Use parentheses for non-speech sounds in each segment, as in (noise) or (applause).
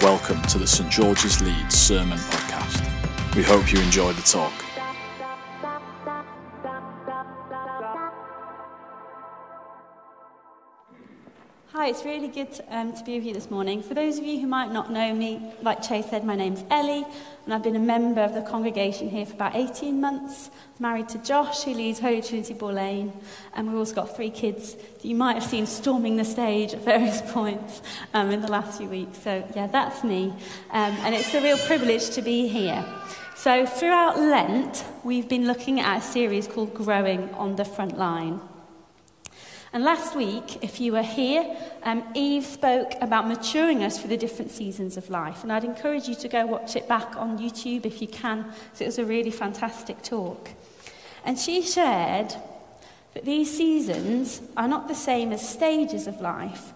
Welcome to the St George's Leeds Sermon Podcast. We hope you enjoy the talk. It's really good um, to be with you this morning. For those of you who might not know me, like Chase said, my name's Ellie, and I've been a member of the congregation here for about 18 months. Married to Josh, who leads Holy Trinity Boar Lane, and we've also got three kids that you might have seen storming the stage at various (laughs) points um, in the last few weeks. So, yeah, that's me, um, and it's a real privilege to be here. So, throughout Lent, we've been looking at a series called Growing on the Front Line. And last week, if you were here, um, Eve spoke about maturing us for the different seasons of life. And I'd encourage you to go watch it back on YouTube if you can, because it was a really fantastic talk. And she shared that these seasons are not the same as stages of life,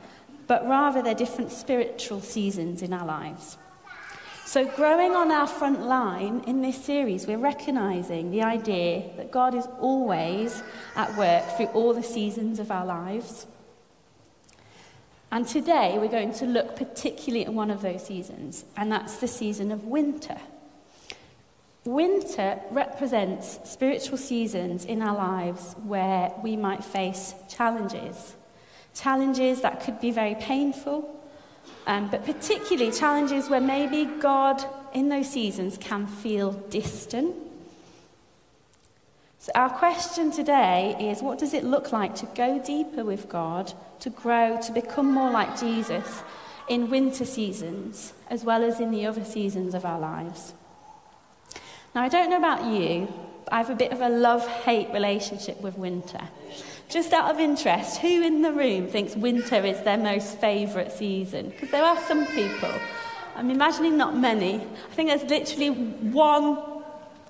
but rather they're different spiritual seasons in our lives. So, growing on our front line in this series, we're recognizing the idea that God is always at work through all the seasons of our lives. And today, we're going to look particularly at one of those seasons, and that's the season of winter. Winter represents spiritual seasons in our lives where we might face challenges. Challenges that could be very painful, um, but particularly challenges where maybe God in those seasons can feel distant. So, our question today is what does it look like to go deeper with God, to grow, to become more like Jesus in winter seasons, as well as in the other seasons of our lives? Now, I don't know about you, but I have a bit of a love hate relationship with winter. Just out of interest, who in the room thinks winter is their most favourite season? Because there are some people. I'm imagining not many. I think there's literally one,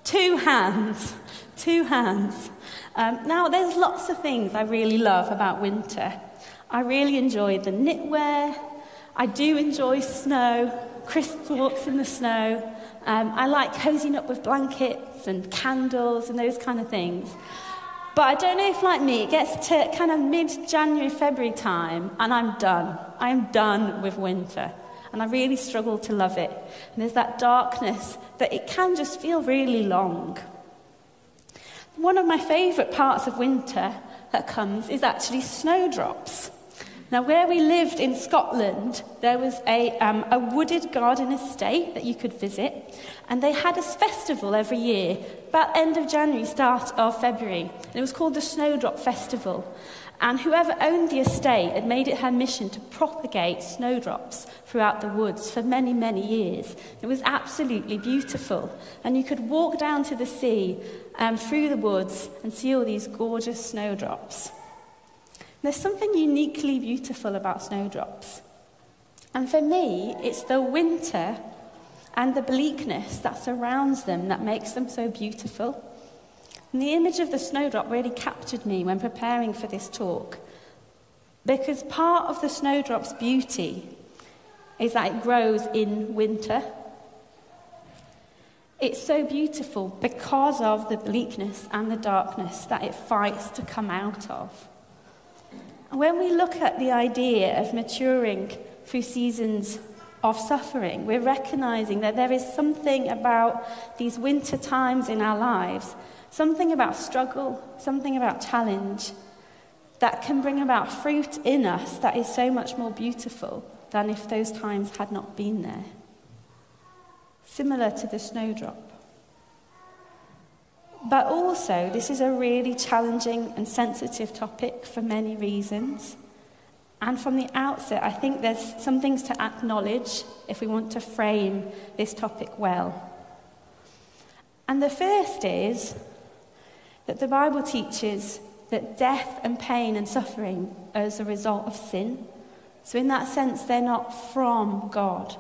two hands. (laughs) Two hands. Um, now, there's lots of things I really love about winter. I really enjoy the knitwear. I do enjoy snow, crisp walks in the snow. Um, I like cozying up with blankets and candles and those kind of things. But I don't know if, like me, it gets to kind of mid January, February time, and I'm done. I'm done with winter. And I really struggle to love it. And there's that darkness that it can just feel really long. One of my favourite parts of winter that comes is actually snowdrops. Now, where we lived in Scotland, there was a, um, a wooded garden estate that you could visit, and they had a festival every year, about end of January, start of February. And it was called the Snowdrop Festival. And whoever owned the estate had made it her mission to propagate snowdrops throughout the woods for many, many years. It was absolutely beautiful. And you could walk down to the sea um, through the woods and see all these gorgeous snowdrops. There's something uniquely beautiful about snowdrops. And for me, it's the winter and the bleakness that surrounds them that makes them so beautiful. And the image of the snowdrop really captured me when preparing for this talk. Because part of the snowdrop's beauty is that it grows in winter. It's so beautiful because of the bleakness and the darkness that it fights to come out of. When we look at the idea of maturing through seasons of suffering, we're recognizing that there is something about these winter times in our lives, something about struggle, something about challenge, that can bring about fruit in us that is so much more beautiful than if those times had not been there. Similar to the snowdrop. But also, this is a really challenging and sensitive topic for many reasons. And from the outset, I think there's some things to acknowledge if we want to frame this topic well. And the first is that the Bible teaches that death and pain and suffering are as a result of sin. So, in that sense, they're not from God,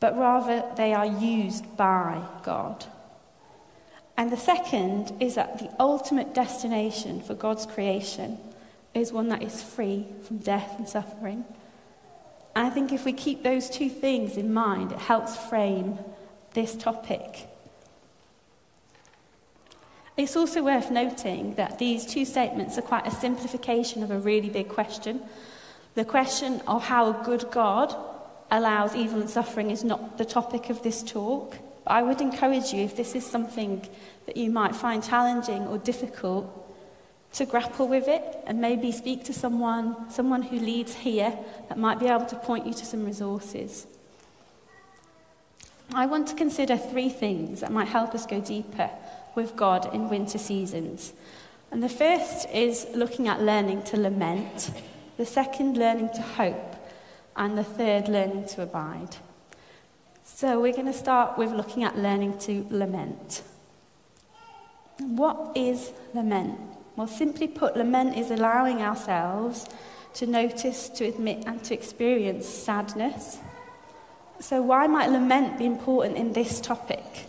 but rather they are used by God. And the second is that the ultimate destination for God's creation is one that is free from death and suffering. And I think if we keep those two things in mind, it helps frame this topic. It's also worth noting that these two statements are quite a simplification of a really big question the question of how a good God allows evil and suffering is not the topic of this talk. But I would encourage you, if this is something that you might find challenging or difficult, to grapple with it and maybe speak to someone, someone who leads here that might be able to point you to some resources. I want to consider three things that might help us go deeper with God in winter seasons. And the first is looking at learning to lament, the second, learning to hope, and the third, learning to abide. So we're going to start with looking at learning to lament. What is lament? Well, simply put, lament is allowing ourselves to notice, to admit, and to experience sadness. So, why might lament be important in this topic?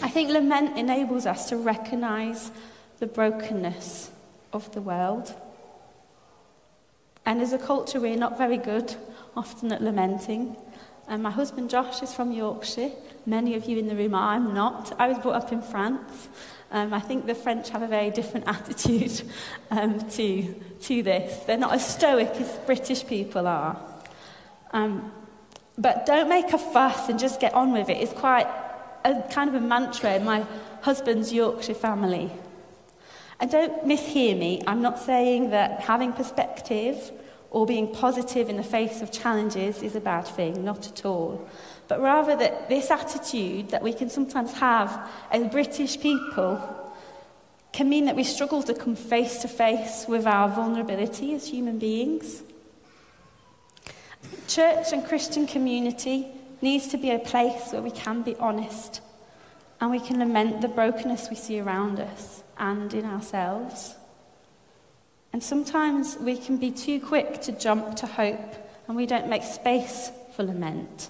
I think lament enables us to recognize the brokenness of the world. And as a culture, we're not very good often at lamenting. And my husband Josh is from Yorkshire. Many of you in the room are. I'm not. I was brought up in France. Um, I think the French have a very different (laughs) attitude um, to, to this. They're not as stoic as British people are. Um, but don't make a fuss and just get on with it. It's quite a kind of a mantra in my husband's Yorkshire family. And don't mishear me. I'm not saying that having perspective or being positive in the face of challenges is a bad thing, not at all. But rather that this attitude that we can sometimes have as British people can mean that we struggle to come face to face with our vulnerability as human beings. Church and Christian community needs to be a place where we can be honest and we can lament the brokenness we see around us and in ourselves. And sometimes we can be too quick to jump to hope and we don't make space for lament.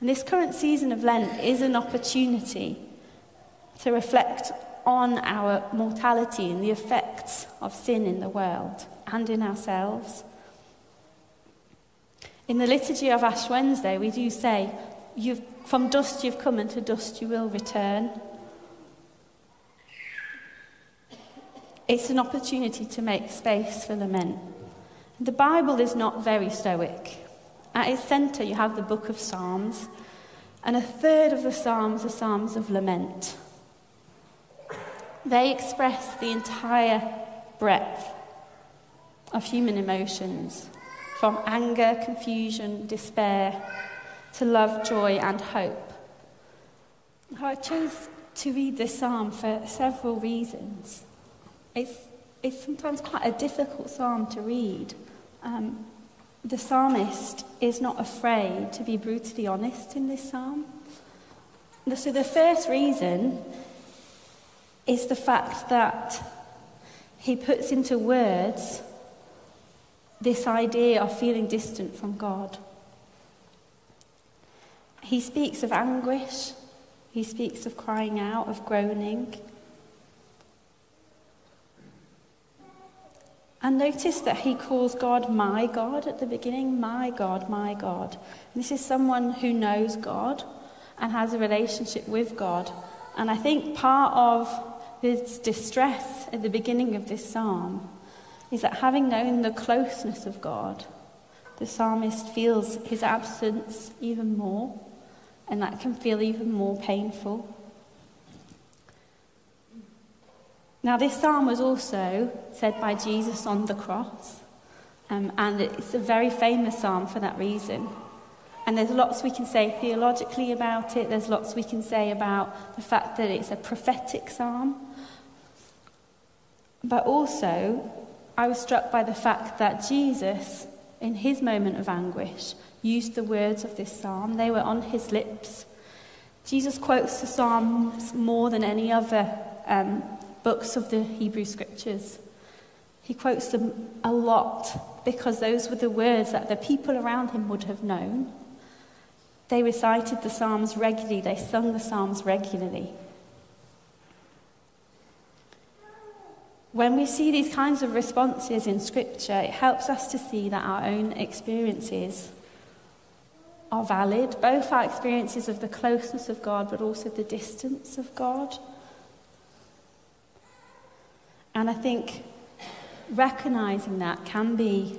And this current season of Lent is an opportunity to reflect on our mortality and the effects of sin in the world and in ourselves. In the liturgy of Ash Wednesday, we do say, From dust you've come, and to dust you will return. It's an opportunity to make space for lament. The Bible is not very stoic. At its centre, you have the book of Psalms, and a third of the Psalms are Psalms of lament. They express the entire breadth of human emotions, from anger, confusion, despair, to love, joy, and hope. I chose to read this psalm for several reasons. It's, it's sometimes quite a difficult psalm to read. Um, the psalmist is not afraid to be brutally honest in this psalm. So, the first reason is the fact that he puts into words this idea of feeling distant from God. He speaks of anguish, he speaks of crying out, of groaning. And notice that he calls God my God at the beginning my God, my God. And this is someone who knows God and has a relationship with God. And I think part of his distress at the beginning of this psalm is that having known the closeness of God, the psalmist feels his absence even more, and that can feel even more painful. Now, this psalm was also said by Jesus on the cross, um, and it's a very famous psalm for that reason. And there's lots we can say theologically about it, there's lots we can say about the fact that it's a prophetic psalm. But also, I was struck by the fact that Jesus, in his moment of anguish, used the words of this psalm. They were on his lips. Jesus quotes the Psalms more than any other um, books of the Hebrew scriptures. He quotes them a lot because those were the words that the people around him would have known. They recited the Psalms regularly, they sung the Psalms regularly. When we see these kinds of responses in Scripture, it helps us to see that our own experiences are valid, both our experiences of the closeness of God, but also the distance of God. And I think recognizing that can be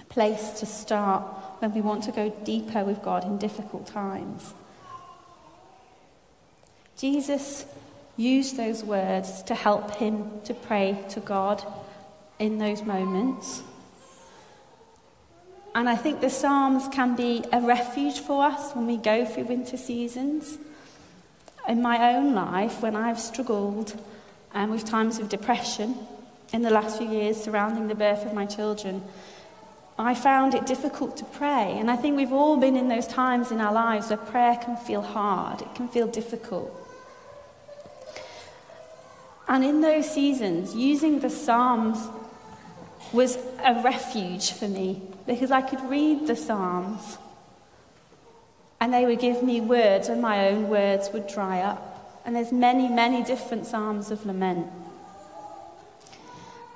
a place to start when we want to go deeper with God in difficult times. Jesus used those words to help him to pray to God in those moments. And I think the Psalms can be a refuge for us when we go through winter seasons. In my own life, when I've struggled um, with times of depression in the last few years surrounding the birth of my children, I found it difficult to pray. And I think we've all been in those times in our lives where prayer can feel hard, it can feel difficult. And in those seasons, using the Psalms was a refuge for me because I could read the Psalms and they would give me words when my own words would dry up. And there's many, many different Psalms of lament.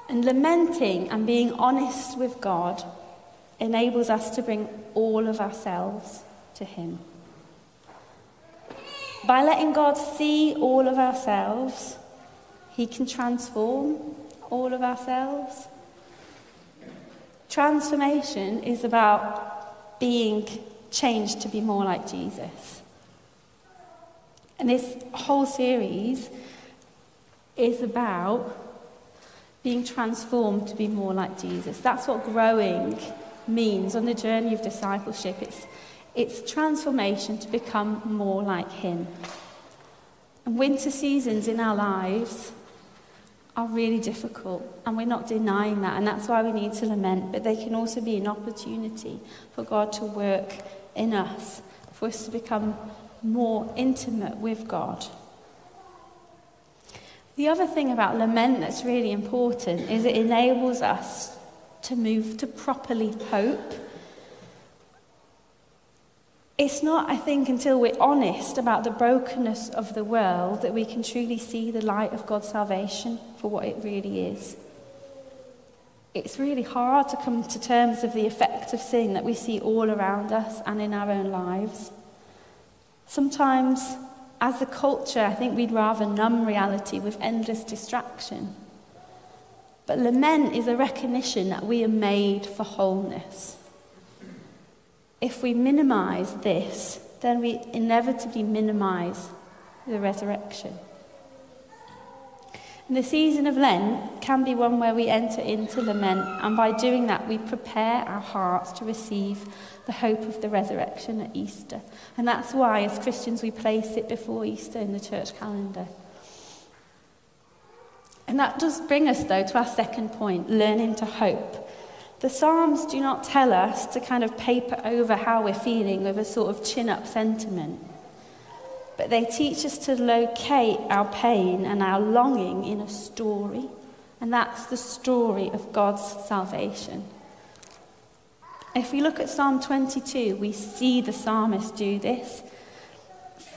And lamenting and being honest with God enables us to bring all of ourselves to Him. By letting God see all of ourselves, He can transform all of ourselves. Transformation is about being changed to be more like Jesus. And this whole series is about being transformed to be more like Jesus. That's what growing means on the journey of discipleship. It's, it's transformation to become more like Him. And winter seasons in our lives are really difficult, and we're not denying that, and that's why we need to lament. But they can also be an opportunity for God to work in us, for us to become more intimate with God. The other thing about lament that's really important is it enables us to move to properly hope it's not, I think, until we're honest about the brokenness of the world that we can truly see the light of God's salvation for what it really is. It's really hard to come to terms with the effect of sin that we see all around us and in our own lives. Sometimes, as a culture, I think we'd rather numb reality with endless distraction. But lament is a recognition that we are made for wholeness if we minimize this, then we inevitably minimize the resurrection. The season of Lent can be one where we enter into lament, and by doing that, we prepare our hearts to receive the hope of the resurrection at Easter. And that's why, as Christians, we place it before Easter in the church calendar. And that does bring us, though, to our second point learning to hope. The Psalms do not tell us to kind of paper over how we're feeling with a sort of chin up sentiment. But they teach us to locate our pain and our longing in a story, and that's the story of God's salvation. If we look at Psalm 22, we see the psalmist do this.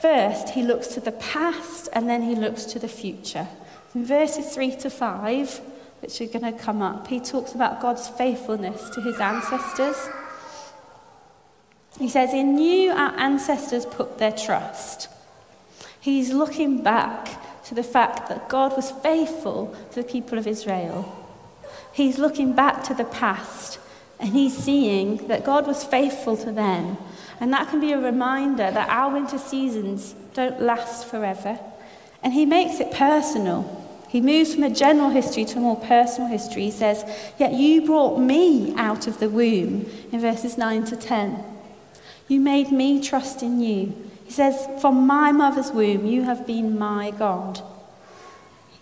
First, he looks to the past and then he looks to the future. In verses 3 to 5, which are going to come up, he talks about God's faithfulness to his ancestors. He says, In you our ancestors put their trust. He's looking back to the fact that God was faithful to the people of Israel. He's looking back to the past and he's seeing that God was faithful to them. And that can be a reminder that our winter seasons don't last forever. And he makes it personal. He moves from a general history to a more personal history. He says, Yet you brought me out of the womb, in verses 9 to 10. You made me trust in you. Says, From my mother's womb, you have been my God.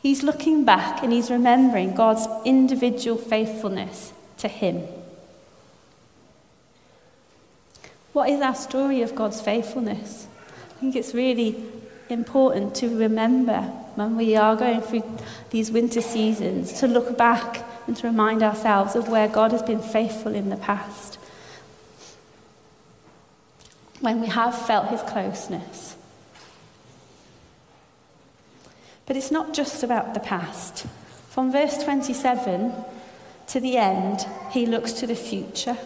He's looking back and he's remembering God's individual faithfulness to him. What is our story of God's faithfulness? I think it's really important to remember when we are going through these winter seasons to look back and to remind ourselves of where God has been faithful in the past. When we have felt his closeness. But it's not just about the past. From verse 27 to the end, he looks to the future.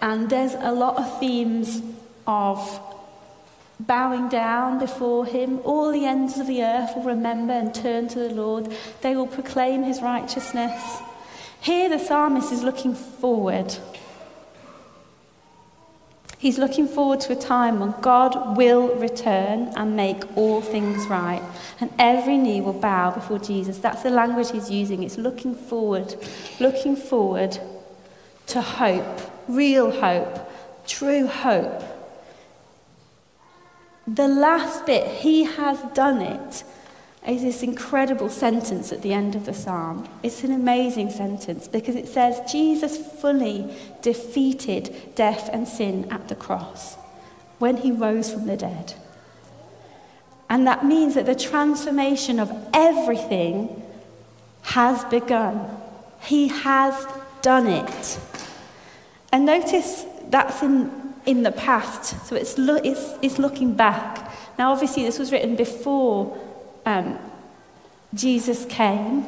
And there's a lot of themes of bowing down before him. All the ends of the earth will remember and turn to the Lord. They will proclaim his righteousness. Here, the psalmist is looking forward. He's looking forward to a time when God will return and make all things right, and every knee will bow before Jesus. That's the language he's using. It's looking forward, looking forward to hope, real hope, true hope. The last bit, he has done it, is this incredible sentence at the end of the psalm. It's an amazing sentence because it says, Jesus fully defeated death and sin at the cross when he rose from the dead. And that means that the transformation of everything has begun. He has done it. And notice that's in, in the past, so it's, lo- it's, it's looking back. Now, obviously, this was written before um, Jesus came,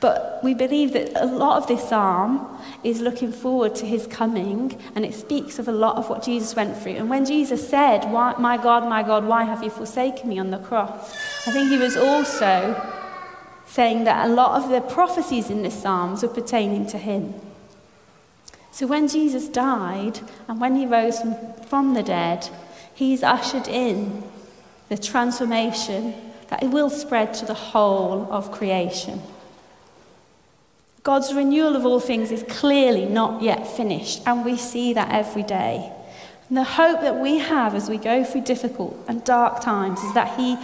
but we believe that a lot of this psalm is looking forward to his coming, and it speaks of a lot of what Jesus went through. And when Jesus said, My God, my God, why have you forsaken me on the cross? I think he was also saying that a lot of the prophecies in the psalms were pertaining to him. So when Jesus died and when he rose from, from the dead, he's ushered in the transformation that it will spread to the whole of creation. God's renewal of all things is clearly not yet finished, and we see that every day. And the hope that we have as we go through difficult and dark times is that he,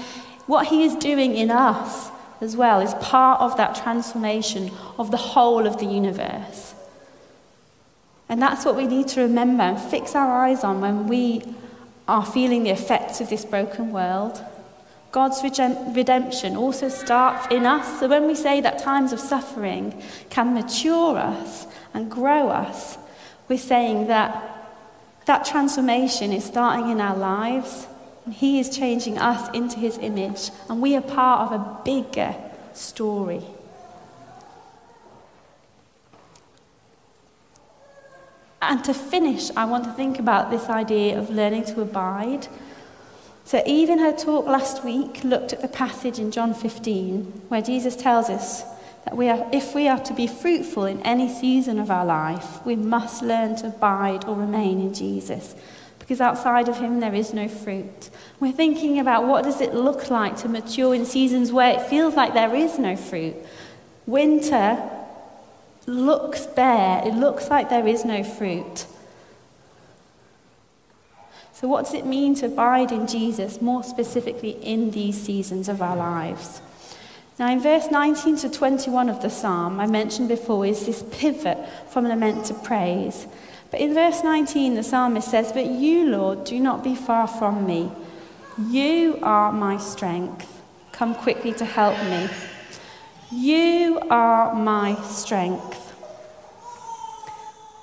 what He is doing in us as well is part of that transformation of the whole of the universe. And that's what we need to remember and fix our eyes on when we are feeling the effects of this broken world. God's redemption also starts in us. So when we say that times of suffering can mature us and grow us, we're saying that that transformation is starting in our lives. And he is changing us into his image, and we are part of a bigger story. And to finish, I want to think about this idea of learning to abide. So, even her talk last week looked at the passage in John 15 where Jesus tells us that we are, if we are to be fruitful in any season of our life, we must learn to abide or remain in Jesus. Because outside of him, there is no fruit. We're thinking about what does it look like to mature in seasons where it feels like there is no fruit. Winter looks bare, it looks like there is no fruit. So, what does it mean to abide in Jesus, more specifically in these seasons of our lives? Now, in verse 19 to 21 of the psalm, I mentioned before, is this pivot from lament to praise. But in verse 19, the psalmist says, But you, Lord, do not be far from me. You are my strength. Come quickly to help me. You are my strength.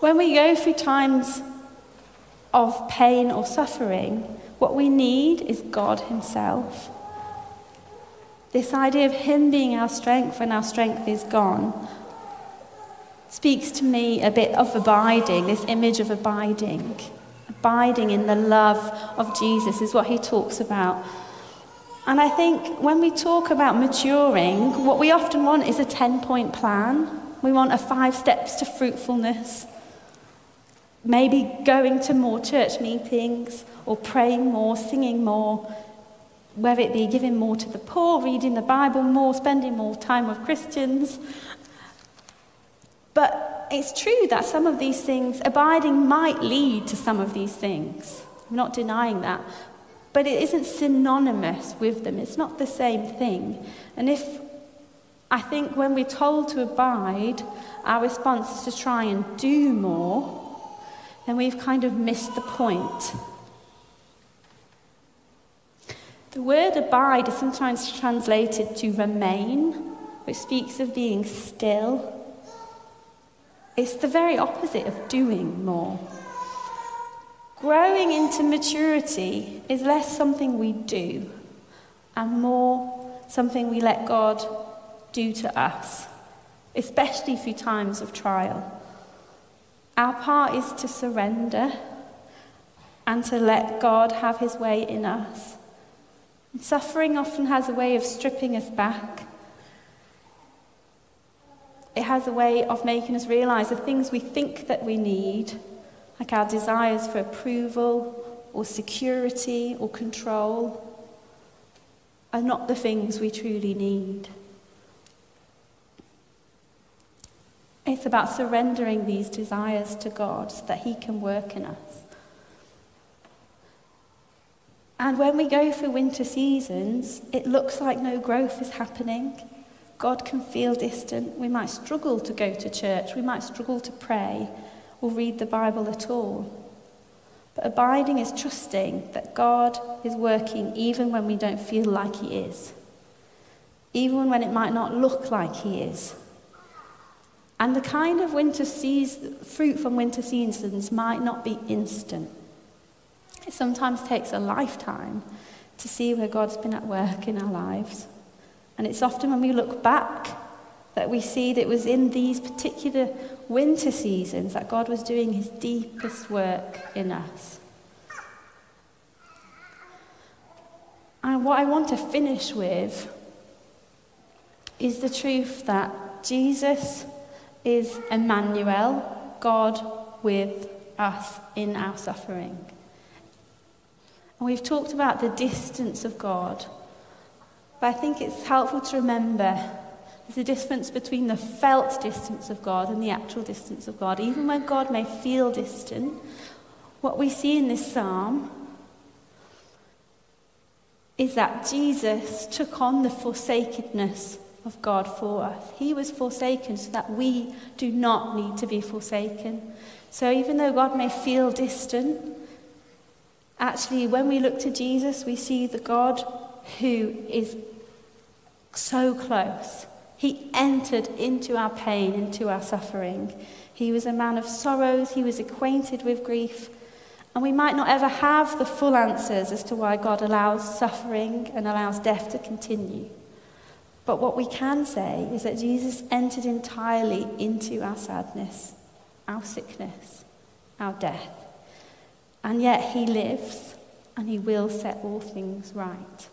When we go through times of pain or suffering, what we need is God Himself. This idea of Him being our strength when our strength is gone speaks to me a bit of abiding, this image of abiding. Abiding in the love of Jesus is what He talks about and I think when we talk about maturing, what we often want is a 10 point plan. We want a five steps to fruitfulness. Maybe going to more church meetings or praying more, singing more, whether it be giving more to the poor, reading the Bible more, spending more time with Christians. But it's true that some of these things, abiding might lead to some of these things. I'm not denying that. But it isn't synonymous with them, it's not the same thing. And if I think when we're told to abide, our response is to try and do more, then we've kind of missed the point. The word abide is sometimes translated to remain, which speaks of being still. It's the very opposite of doing more. Growing into maturity is less something we do and more something we let God do to us, especially through times of trial. Our part is to surrender and to let God have his way in us. And suffering often has a way of stripping us back. It has a way of making us realize the things we think that we need like our desires for approval or security or control, are not the things we truly need. It's about surrendering these desires to God so that He can work in us. And when we go through winter seasons, it looks like no growth is happening. God can feel distant. We might struggle to go to church. We might struggle to pray or read the Bible at all. But abiding is trusting that God is working even when we don't feel like He is, even when it might not look like He is. And the kind of winter season, fruit from winter seasons might not be instant. It sometimes takes a lifetime to see where God's been at work in our lives. And it's often when we look back that we see that it was in these particular winter seasons that God was doing his deepest work in us. And what I want to finish with is the truth that Jesus is Emmanuel, God with us in our suffering. And we've talked about the distance of God, but I think it's helpful to remember there's a difference between the felt distance of God and the actual distance of God. Even when God may feel distant, what we see in this psalm is that Jesus took on the forsakenness of God for us. He was forsaken so that we do not need to be forsaken. So even though God may feel distant, actually, when we look to Jesus, we see the God who is so close. He entered into our pain, into our suffering. He was a man of sorrows, he was acquainted with grief. And we might not ever have the full answers as to why God allows suffering and allows death to continue. But what we can say is that Jesus entered entirely into our sadness, our sickness, our death. And yet he lives and he will set all things right.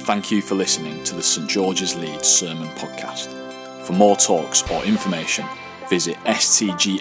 Thank you for listening to the St George's Leeds Sermon Podcast. For more talks or information, visit stgs.org.uk.